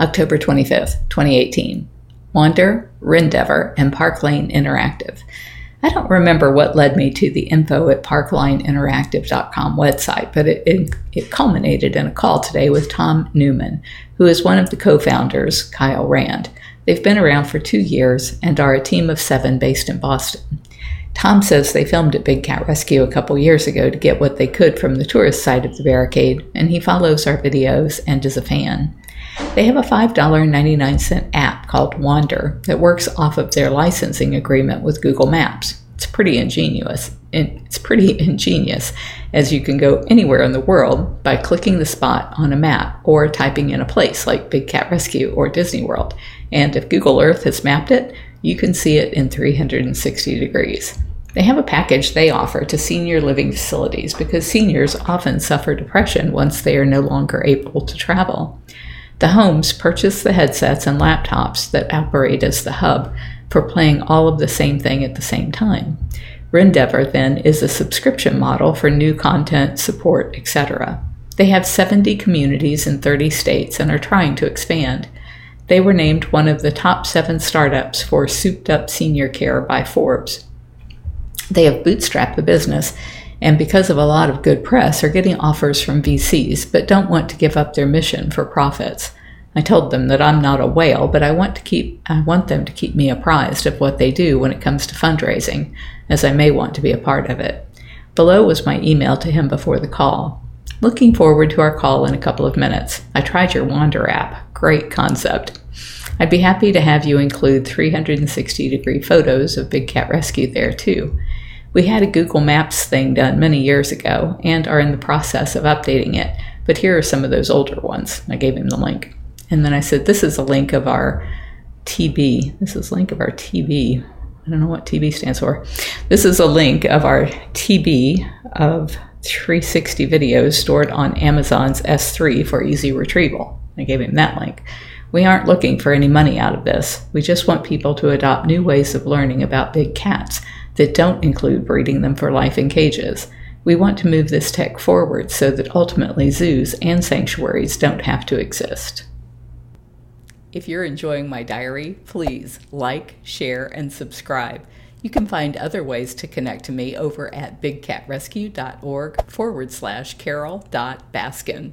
October 25th, 2018. Wander, Rendever, and Parkline Interactive. I don't remember what led me to the info at parklineinteractive.com website, but it, it, it, culminated in a call today with Tom Neumann, who is one of the co founders, Kyle Rand. They've been around for two years and are a team of seven based in Boston. Tom says they filmed at Big Cat Rescue a couple years ago to get what they could from the tourist side of the barricade, and he follows our videos and is a fan. They have a $5.99 app called Wander that works off of their licensing agreement with Google Maps. It's pretty ingenious. It's pretty ingenious as you can go anywhere in the world by clicking the spot on a map or typing in a place like Big Cat Rescue or Disney World. And if Google Earth has mapped it, you can see it in 360 degrees. They have a package they offer to senior living facilities because seniors often suffer depression once they are no longer able to travel. The homes purchase the headsets and laptops that operate as the hub for playing all of the same thing at the same time. Rendever then is a subscription model for new content, support, etc. They have 70 communities in 30 states and are trying to expand. They were named one of the top seven startups for souped up senior care by Forbes. They have bootstrapped the business and because of a lot of good press are getting offers from VCs but don't want to give up their mission for profits. I told them that I'm not a whale, but I want to keep I want them to keep me apprised of what they do when it comes to fundraising, as I may want to be a part of it. Below was my email to him before the call. Looking forward to our call in a couple of minutes. I tried your Wander app. Great concept. I'd be happy to have you include 360 degree photos of Big Cat Rescue there too. We had a Google Maps thing done many years ago and are in the process of updating it, but here are some of those older ones. I gave him the link. And then I said, This is a link of our TB. This is a link of our TB. I don't know what TB stands for. This is a link of our TB of 360 videos stored on Amazon's S3 for easy retrieval. I gave him that link. We aren't looking for any money out of this. We just want people to adopt new ways of learning about big cats that don't include breeding them for life in cages. We want to move this tech forward so that ultimately zoos and sanctuaries don't have to exist. If you're enjoying my diary, please like, share, and subscribe. You can find other ways to connect to me over at bigcatrescue.org forward slash carol.baskin.